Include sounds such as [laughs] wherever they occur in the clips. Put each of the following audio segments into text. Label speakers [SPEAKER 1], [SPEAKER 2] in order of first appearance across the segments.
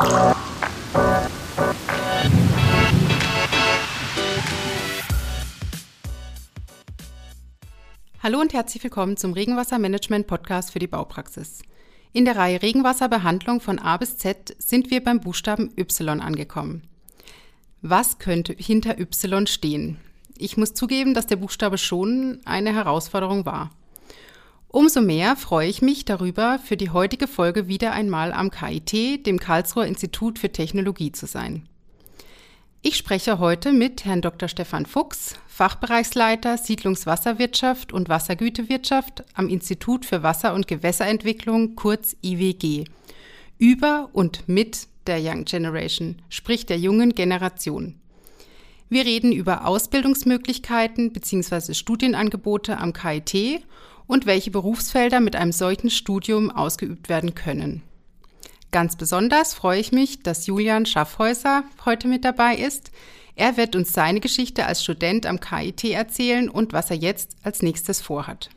[SPEAKER 1] Hallo und herzlich willkommen zum Regenwassermanagement Podcast für die Baupraxis. In der Reihe Regenwasserbehandlung von A bis Z sind wir beim Buchstaben Y angekommen. Was könnte hinter Y stehen? Ich muss zugeben, dass der Buchstabe schon eine Herausforderung war. Umso mehr freue ich mich darüber, für die heutige Folge wieder einmal am KIT, dem Karlsruher Institut für Technologie, zu sein. Ich spreche heute mit Herrn Dr. Stefan Fuchs, Fachbereichsleiter Siedlungswasserwirtschaft und Wassergütewirtschaft am Institut für Wasser- und Gewässerentwicklung, kurz IWG, über und mit der Young Generation, sprich der jungen Generation. Wir reden über Ausbildungsmöglichkeiten bzw. Studienangebote am KIT und welche Berufsfelder mit einem solchen Studium ausgeübt werden können. Ganz besonders freue ich mich, dass Julian Schaffhäuser heute mit dabei ist. Er wird uns seine Geschichte als Student am KIT erzählen und was er jetzt als nächstes vorhat.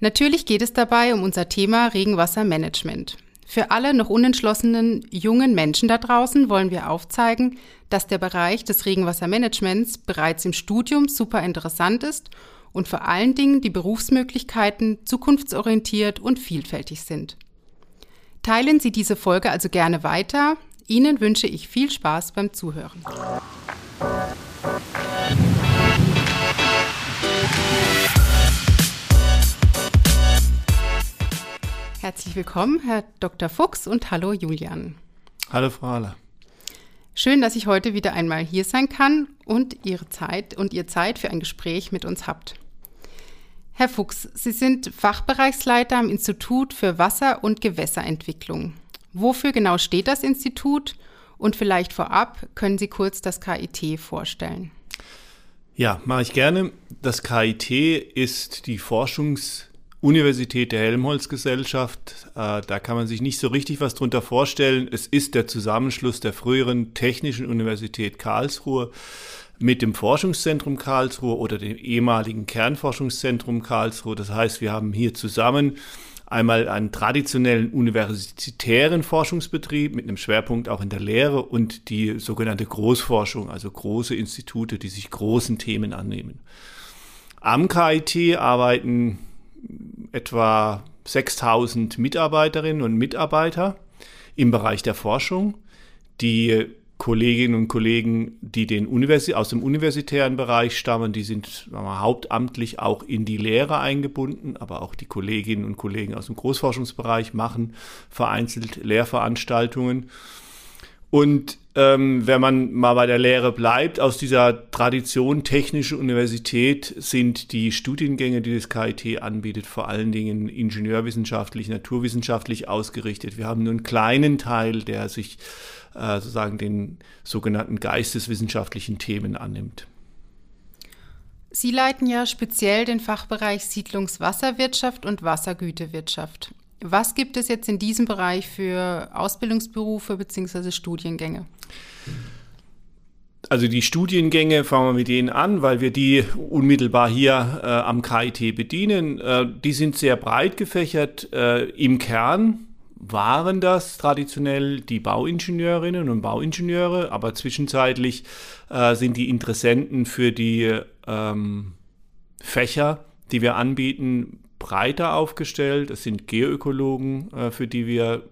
[SPEAKER 1] Natürlich geht es dabei um unser Thema Regenwassermanagement. Für alle noch unentschlossenen jungen Menschen da draußen wollen wir aufzeigen, dass der Bereich des Regenwassermanagements bereits im Studium super interessant ist und vor allen Dingen die Berufsmöglichkeiten zukunftsorientiert und vielfältig sind. Teilen Sie diese Folge also gerne weiter. Ihnen wünsche ich viel Spaß beim Zuhören. Herzlich willkommen, Herr Dr. Fuchs und hallo Julian.
[SPEAKER 2] Hallo Frau Haller.
[SPEAKER 1] Schön, dass ich heute wieder einmal hier sein kann und Ihre Zeit und Ihr Zeit für ein Gespräch mit uns habt. Herr Fuchs, Sie sind Fachbereichsleiter am Institut für Wasser- und Gewässerentwicklung. Wofür genau steht das Institut? Und vielleicht vorab können Sie kurz das KIT vorstellen.
[SPEAKER 2] Ja, mache ich gerne. Das KIT ist die Forschungsuniversität der Helmholtz-Gesellschaft. Äh, da kann man sich nicht so richtig was drunter vorstellen. Es ist der Zusammenschluss der früheren Technischen Universität Karlsruhe mit dem Forschungszentrum Karlsruhe oder dem ehemaligen Kernforschungszentrum Karlsruhe. Das heißt, wir haben hier zusammen einmal einen traditionellen universitären Forschungsbetrieb mit einem Schwerpunkt auch in der Lehre und die sogenannte Großforschung, also große Institute, die sich großen Themen annehmen. Am KIT arbeiten etwa 6000 Mitarbeiterinnen und Mitarbeiter im Bereich der Forschung. Die Kolleginnen und Kollegen, die den Universi aus dem universitären Bereich stammen, die sind wir, hauptamtlich auch in die Lehre eingebunden, aber auch die Kolleginnen und Kollegen aus dem Großforschungsbereich machen vereinzelt Lehrveranstaltungen. Und ähm, wenn man mal bei der Lehre bleibt, aus dieser Tradition Technische Universität sind die Studiengänge, die das KIT anbietet, vor allen Dingen ingenieurwissenschaftlich, naturwissenschaftlich ausgerichtet. Wir haben nur einen kleinen Teil, der sich äh, sozusagen den sogenannten geisteswissenschaftlichen Themen annimmt.
[SPEAKER 1] Sie leiten ja speziell den Fachbereich Siedlungswasserwirtschaft und Wassergütewirtschaft. Was gibt es jetzt in diesem Bereich für Ausbildungsberufe bzw. Studiengänge?
[SPEAKER 2] Also die Studiengänge, fangen wir mit denen an, weil wir die unmittelbar hier äh, am KIT bedienen. Äh, die sind sehr breit gefächert äh, im Kern waren das traditionell die Bauingenieurinnen und Bauingenieure, aber zwischenzeitlich äh, sind die Interessenten für die ähm, Fächer, die wir anbieten, breiter aufgestellt. Es sind Geoökologen, äh, für die wir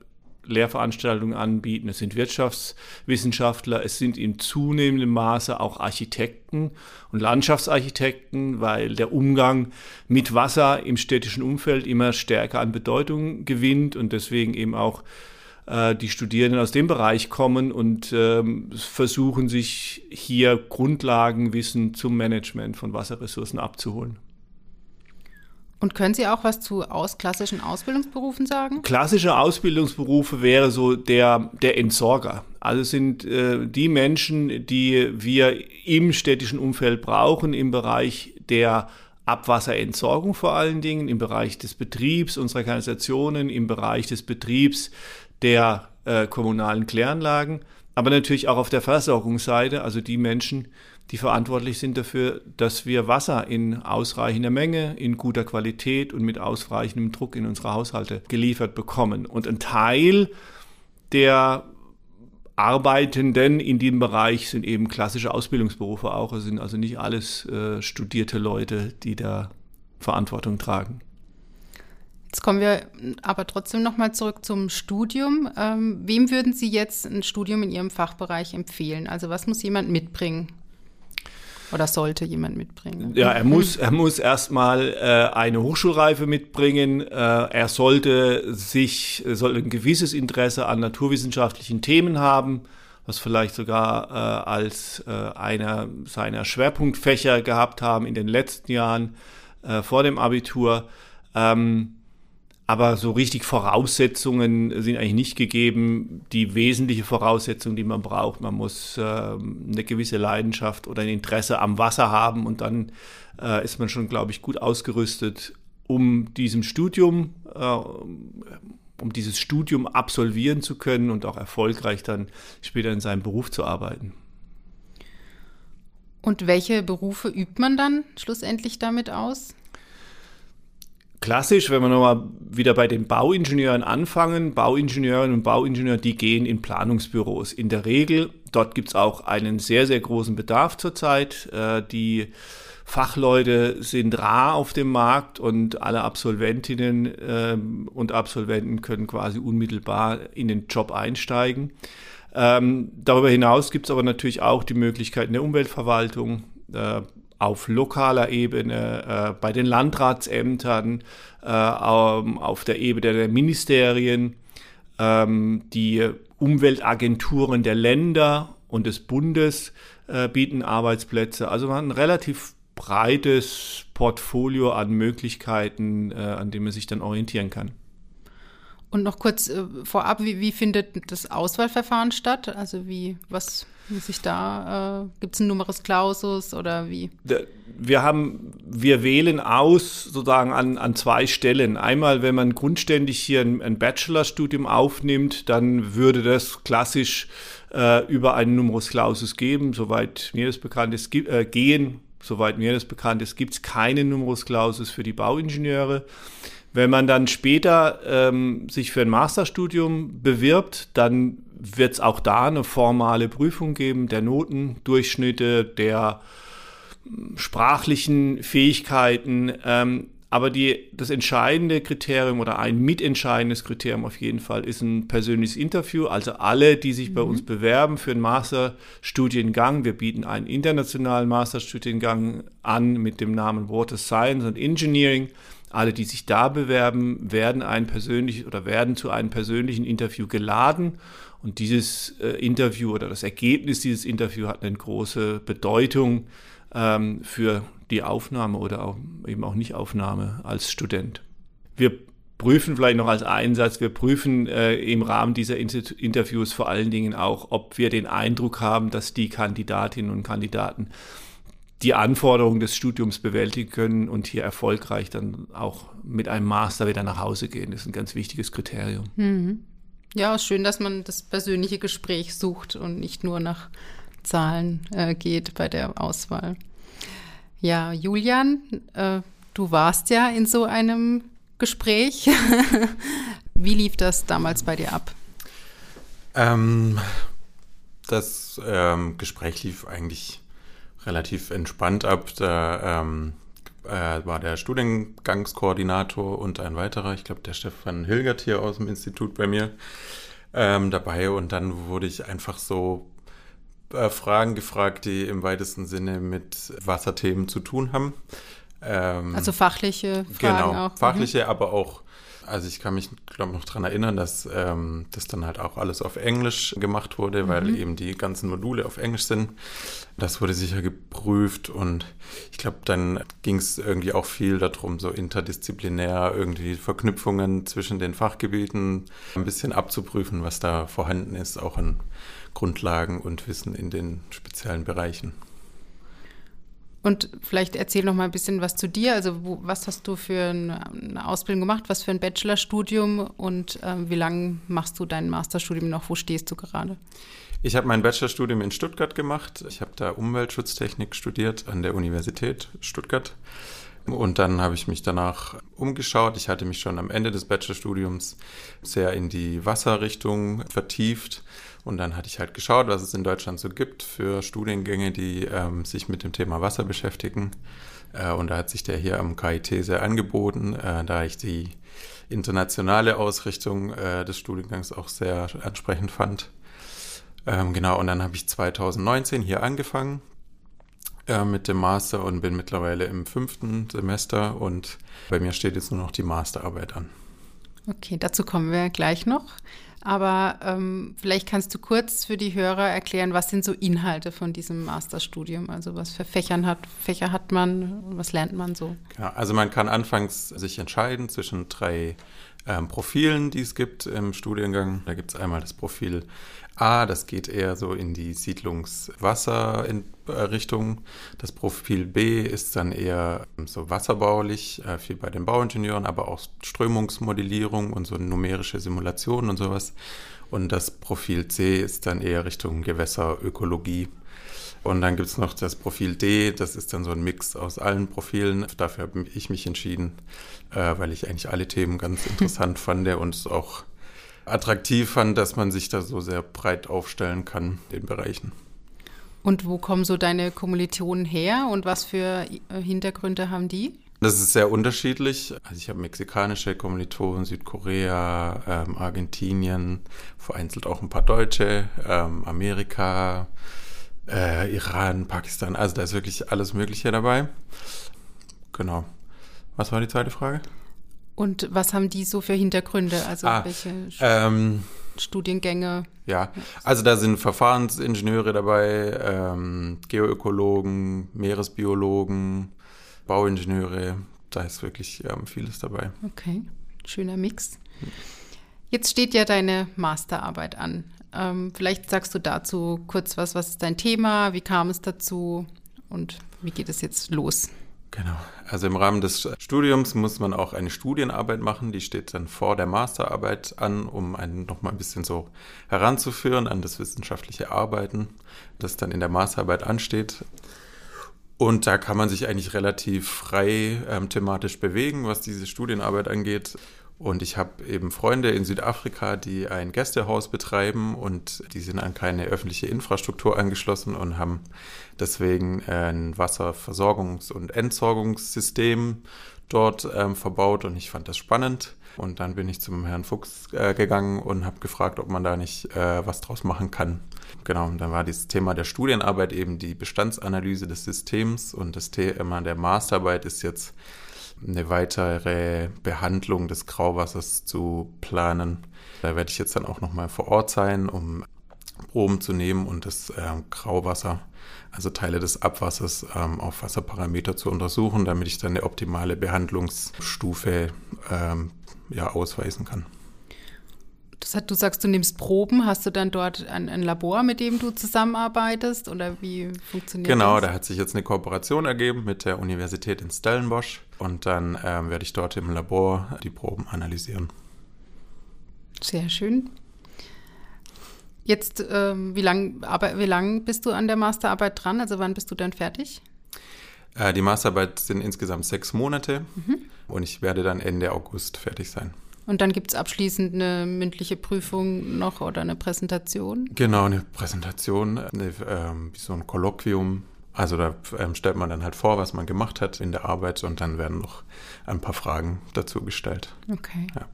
[SPEAKER 2] Lehrveranstaltungen anbieten, es sind Wirtschaftswissenschaftler, es sind in zunehmendem Maße auch Architekten und Landschaftsarchitekten, weil der Umgang mit Wasser im städtischen Umfeld immer stärker an Bedeutung gewinnt und deswegen eben auch äh, die Studierenden aus dem Bereich kommen und ähm, versuchen sich hier Grundlagenwissen zum Management von Wasserressourcen abzuholen.
[SPEAKER 1] Und können Sie auch was zu aus klassischen Ausbildungsberufen sagen?
[SPEAKER 2] Klassische Ausbildungsberufe wäre so der, der Entsorger. Also sind äh, die Menschen, die wir im städtischen Umfeld brauchen, im Bereich der Abwasserentsorgung vor allen Dingen, im Bereich des Betriebs unserer Kanalisationen, im Bereich des Betriebs der äh, kommunalen Kläranlagen, aber natürlich auch auf der Versorgungsseite, also die Menschen, die verantwortlich sind dafür, dass wir Wasser in ausreichender Menge, in guter Qualität und mit ausreichendem Druck in unsere Haushalte geliefert bekommen. Und ein Teil der Arbeitenden in dem Bereich sind eben klassische Ausbildungsberufe auch. Es sind also nicht alles äh, studierte Leute, die da Verantwortung tragen.
[SPEAKER 1] Jetzt kommen wir aber trotzdem nochmal zurück zum Studium. Ähm, wem würden Sie jetzt ein Studium in Ihrem Fachbereich empfehlen? Also was muss jemand mitbringen? Oder sollte jemand mitbringen?
[SPEAKER 2] Ja, er muss, er muss erstmal äh, eine Hochschulreife mitbringen. Äh, er sollte sich, sollte ein gewisses Interesse an naturwissenschaftlichen Themen haben, was vielleicht sogar äh, als äh, einer seiner Schwerpunktfächer gehabt haben in den letzten Jahren äh, vor dem Abitur. Ähm, aber so richtig Voraussetzungen sind eigentlich nicht gegeben. Die wesentliche Voraussetzung, die man braucht, man muss äh, eine gewisse Leidenschaft oder ein Interesse am Wasser haben und dann äh, ist man schon, glaube ich, gut ausgerüstet, um diesem Studium, äh, um dieses Studium absolvieren zu können und auch erfolgreich dann später in seinem Beruf zu arbeiten.
[SPEAKER 1] Und welche Berufe übt man dann schlussendlich damit aus?
[SPEAKER 2] Klassisch, wenn wir nochmal wieder bei den Bauingenieuren anfangen, Bauingenieurinnen und Bauingenieure, die gehen in Planungsbüros. In der Regel, dort gibt es auch einen sehr, sehr großen Bedarf zurzeit. Äh, die Fachleute sind rar auf dem Markt und alle Absolventinnen äh, und Absolventen können quasi unmittelbar in den Job einsteigen. Ähm, darüber hinaus gibt es aber natürlich auch die Möglichkeiten der Umweltverwaltung, äh, auf lokaler Ebene, äh, bei den Landratsämtern, äh, auf der Ebene der Ministerien, ähm, die Umweltagenturen der Länder und des Bundes äh, bieten Arbeitsplätze. Also man hat ein relativ breites Portfolio an Möglichkeiten, äh, an dem man sich dann orientieren kann.
[SPEAKER 1] Und noch kurz äh, vorab, wie, wie, findet das Auswahlverfahren statt? Also wie, was muss ich da, äh, gibt es ein Numerus Clausus oder wie?
[SPEAKER 2] Wir haben, wir wählen aus sozusagen an, an zwei Stellen. Einmal, wenn man grundständig hier ein, ein Bachelorstudium aufnimmt, dann würde das klassisch äh, über einen Numerus Clausus geben, soweit mir das bekannt ist, äh, gehen. Soweit mir das bekannt ist, gibt es keinen Numerus Clausus für die Bauingenieure. Wenn man dann später ähm, sich für ein Masterstudium bewirbt, dann wird es auch da eine formale Prüfung geben der Notendurchschnitte, der hm, sprachlichen Fähigkeiten. Ähm, aber die, das entscheidende Kriterium oder ein mitentscheidendes Kriterium auf jeden Fall ist ein persönliches Interview. Also alle, die sich mhm. bei uns bewerben für einen Masterstudiengang, wir bieten einen internationalen Masterstudiengang an mit dem Namen Water Science and Engineering alle, die sich da bewerben, werden ein persönliches oder werden zu einem persönlichen Interview geladen. Und dieses äh, Interview oder das Ergebnis dieses Interviews hat eine große Bedeutung ähm, für die Aufnahme oder auch, eben auch Nichtaufnahme als Student. Wir prüfen vielleicht noch als Einsatz, wir prüfen äh, im Rahmen dieser Interviews vor allen Dingen auch, ob wir den Eindruck haben, dass die Kandidatinnen und Kandidaten die Anforderungen des Studiums bewältigen können und hier erfolgreich dann auch mit einem Master wieder nach Hause gehen. Das ist ein ganz wichtiges Kriterium.
[SPEAKER 1] Mhm. Ja, schön, dass man das persönliche Gespräch sucht und nicht nur nach Zahlen äh, geht bei der Auswahl. Ja, Julian, äh, du warst ja in so einem Gespräch. [laughs] Wie lief das damals bei dir ab?
[SPEAKER 3] Ähm, das ähm, Gespräch lief eigentlich relativ entspannt ab. Da ähm, äh, war der Studiengangskoordinator und ein weiterer, ich glaube der Stefan Hilgert hier aus dem Institut bei mir ähm, dabei. Und dann wurde ich einfach so äh, Fragen gefragt, die im weitesten Sinne mit Wasserthemen zu tun haben.
[SPEAKER 1] Ähm, also fachliche Fragen
[SPEAKER 3] genau, auch. Fachliche, mhm. aber auch also ich kann mich, glaube noch daran erinnern, dass ähm, das dann halt auch alles auf Englisch gemacht wurde, mhm. weil eben die ganzen Module auf Englisch sind. Das wurde sicher geprüft und ich glaube, dann ging es irgendwie auch viel darum, so interdisziplinär irgendwie Verknüpfungen zwischen den Fachgebieten ein bisschen abzuprüfen, was da vorhanden ist, auch an Grundlagen und Wissen in den speziellen Bereichen.
[SPEAKER 1] Und vielleicht erzähl noch mal ein bisschen was zu dir. Also wo, was hast du für eine Ausbildung gemacht? Was für ein Bachelorstudium? Und ähm, wie lange machst du dein Masterstudium noch? Wo stehst du gerade?
[SPEAKER 3] Ich habe mein Bachelorstudium in Stuttgart gemacht. Ich habe da Umweltschutztechnik studiert an der Universität Stuttgart. Und dann habe ich mich danach umgeschaut. Ich hatte mich schon am Ende des Bachelorstudiums sehr in die Wasserrichtung vertieft. Und dann hatte ich halt geschaut, was es in Deutschland so gibt für Studiengänge, die ähm, sich mit dem Thema Wasser beschäftigen. Äh, und da hat sich der hier am KIT sehr angeboten, äh, da ich die internationale Ausrichtung äh, des Studiengangs auch sehr ansprechend fand. Ähm, genau, und dann habe ich 2019 hier angefangen äh, mit dem Master und bin mittlerweile im fünften Semester und bei mir steht jetzt nur noch die Masterarbeit an.
[SPEAKER 1] Okay, dazu kommen wir gleich noch. Aber ähm, vielleicht kannst du kurz für die Hörer erklären, was sind so Inhalte von diesem Masterstudium? Also was für Fächern hat, Fächer hat man, was lernt man so?
[SPEAKER 3] Ja, also man kann anfangs sich entscheiden zwischen drei ähm, Profilen, die es gibt im Studiengang. Da gibt es einmal das Profil A, das geht eher so in die Siedlungswasserrichtung. Das Profil B ist dann eher so wasserbaulich, äh, viel bei den Bauingenieuren, aber auch Strömungsmodellierung und so numerische Simulationen und sowas. Und das Profil C ist dann eher Richtung Gewässerökologie. Und dann gibt es noch das Profil D, das ist dann so ein Mix aus allen Profilen. Dafür habe ich mich entschieden, äh, weil ich eigentlich alle Themen ganz interessant [laughs] fand und es auch attraktiv fand, dass man sich da so sehr breit aufstellen kann in den Bereichen.
[SPEAKER 1] Und wo kommen so deine Kommilitonen her und was für äh, Hintergründe haben die?
[SPEAKER 3] Das ist sehr unterschiedlich. Also ich habe mexikanische Kommilitonen, Südkorea, ähm, Argentinien, vereinzelt auch ein paar Deutsche, ähm, Amerika, äh, Iran, Pakistan. Also da ist wirklich alles Mögliche dabei. Genau. Was war die zweite Frage?
[SPEAKER 1] Und was haben die so für Hintergründe? Also ah, welche
[SPEAKER 3] ähm,
[SPEAKER 1] Studiengänge?
[SPEAKER 3] Ja, also da sind Verfahrensingenieure dabei, ähm, Geoökologen, Meeresbiologen, Bauingenieure. Da ist wirklich ähm, vieles dabei.
[SPEAKER 1] Okay, schöner Mix. Jetzt steht ja deine Masterarbeit an. Ähm, vielleicht sagst du dazu kurz was. Was ist dein Thema? Wie kam es dazu? Und wie geht es jetzt los?
[SPEAKER 3] Genau. Also im Rahmen des Studiums muss man auch eine Studienarbeit machen, die steht dann vor der Masterarbeit an, um einen nochmal ein bisschen so heranzuführen an das wissenschaftliche Arbeiten, das dann in der Masterarbeit ansteht. Und da kann man sich eigentlich relativ frei ähm, thematisch bewegen, was diese Studienarbeit angeht. Und ich habe eben Freunde in Südafrika, die ein Gästehaus betreiben und die sind an keine öffentliche Infrastruktur angeschlossen und haben deswegen ein Wasserversorgungs- und Entsorgungssystem dort ähm, verbaut und ich fand das spannend. Und dann bin ich zum Herrn Fuchs äh, gegangen und habe gefragt, ob man da nicht äh, was draus machen kann. Genau, und dann war dieses Thema der Studienarbeit eben die Bestandsanalyse des Systems und das Thema der Masterarbeit ist jetzt eine weitere Behandlung des Grauwassers zu planen. Da werde ich jetzt dann auch nochmal vor Ort sein, um Proben zu nehmen und das äh, Grauwasser, also Teile des Abwassers, ähm, auf Wasserparameter zu untersuchen, damit ich dann eine optimale Behandlungsstufe ähm, ja, ausweisen kann.
[SPEAKER 1] Das du sagst, du nimmst Proben. Hast du dann dort ein, ein, Labor, mit dem du zusammenarbeitest oder wie funktioniert
[SPEAKER 3] genau,
[SPEAKER 1] das?
[SPEAKER 3] Genau, da hat sich jetzt eine Kooperation ergeben mit der Universität in Stellenbosch und dann ähm, werde ich dort im Labor die Proben analysieren.
[SPEAKER 1] Sehr schön. Jetzt, ähm, wie lange wie lang bist du an der Masterarbeit dran? Also wann bist du dann fertig?
[SPEAKER 3] Äh, die Masterarbeit sind insgesamt sechs Monate mhm. und ich werde dann Ende August fertig sein.
[SPEAKER 1] Und dann gibt es abschließend eine mündliche Prüfung noch oder eine Präsentation?
[SPEAKER 3] Genau, eine Präsentation, eine, ähm, so ein Kolloquium. Also da ähm, stellt man dann halt vor, was man gemacht hat in der Arbeit und dann werden noch ein paar Fragen dazu gestellt.
[SPEAKER 1] Okay. Ja.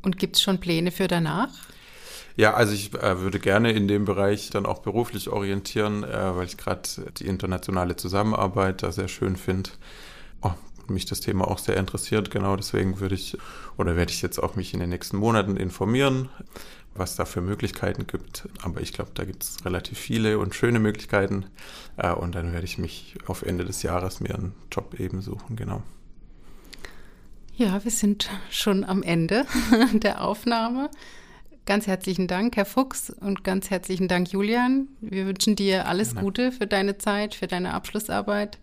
[SPEAKER 1] Und gibt es schon Pläne für danach?
[SPEAKER 3] Ja, also ich äh, würde gerne in dem Bereich dann auch beruflich orientieren, äh, weil ich gerade die internationale Zusammenarbeit da sehr schön finde. Oh, mich das Thema auch sehr interessiert. Genau deswegen würde ich oder werde ich jetzt auch mich in den nächsten Monaten informieren, was da für Möglichkeiten gibt. Aber ich glaube, da gibt es relativ viele und schöne Möglichkeiten. Äh, und dann werde ich mich auf Ende des Jahres mir einen Job eben suchen, genau.
[SPEAKER 1] Ja, wir sind schon am Ende [laughs] der Aufnahme. Ganz herzlichen Dank, Herr Fuchs, und ganz herzlichen Dank, Julian. Wir wünschen dir alles. Gute für deine Zeit, für deine Abschlussarbeit.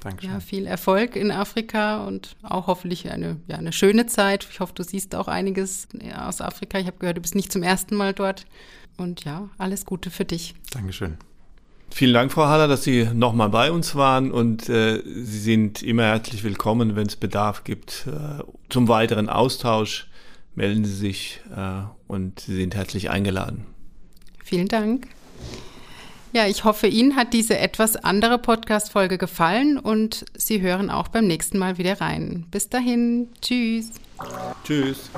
[SPEAKER 3] Dankeschön.
[SPEAKER 1] Ja, viel Erfolg in Afrika und auch hoffentlich eine, ja, eine schöne Zeit. Ich hoffe, du siehst auch einiges aus Afrika. Ich habe gehört, du bist nicht zum ersten Mal dort. Und ja, alles Gute für dich.
[SPEAKER 3] Dankeschön.
[SPEAKER 2] Vielen Dank, Frau Haller, dass Sie nochmal bei uns waren und äh, Sie sind immer herzlich willkommen, wenn es Bedarf gibt äh, zum weiteren Austausch. Melden Sie sich äh, und Sie sind herzlich eingeladen.
[SPEAKER 1] Vielen Dank. Ja, ich hoffe, Ihnen hat diese etwas andere Podcast-Folge gefallen und Sie hören auch beim nächsten Mal wieder rein. Bis dahin, tschüss.
[SPEAKER 2] Tschüss.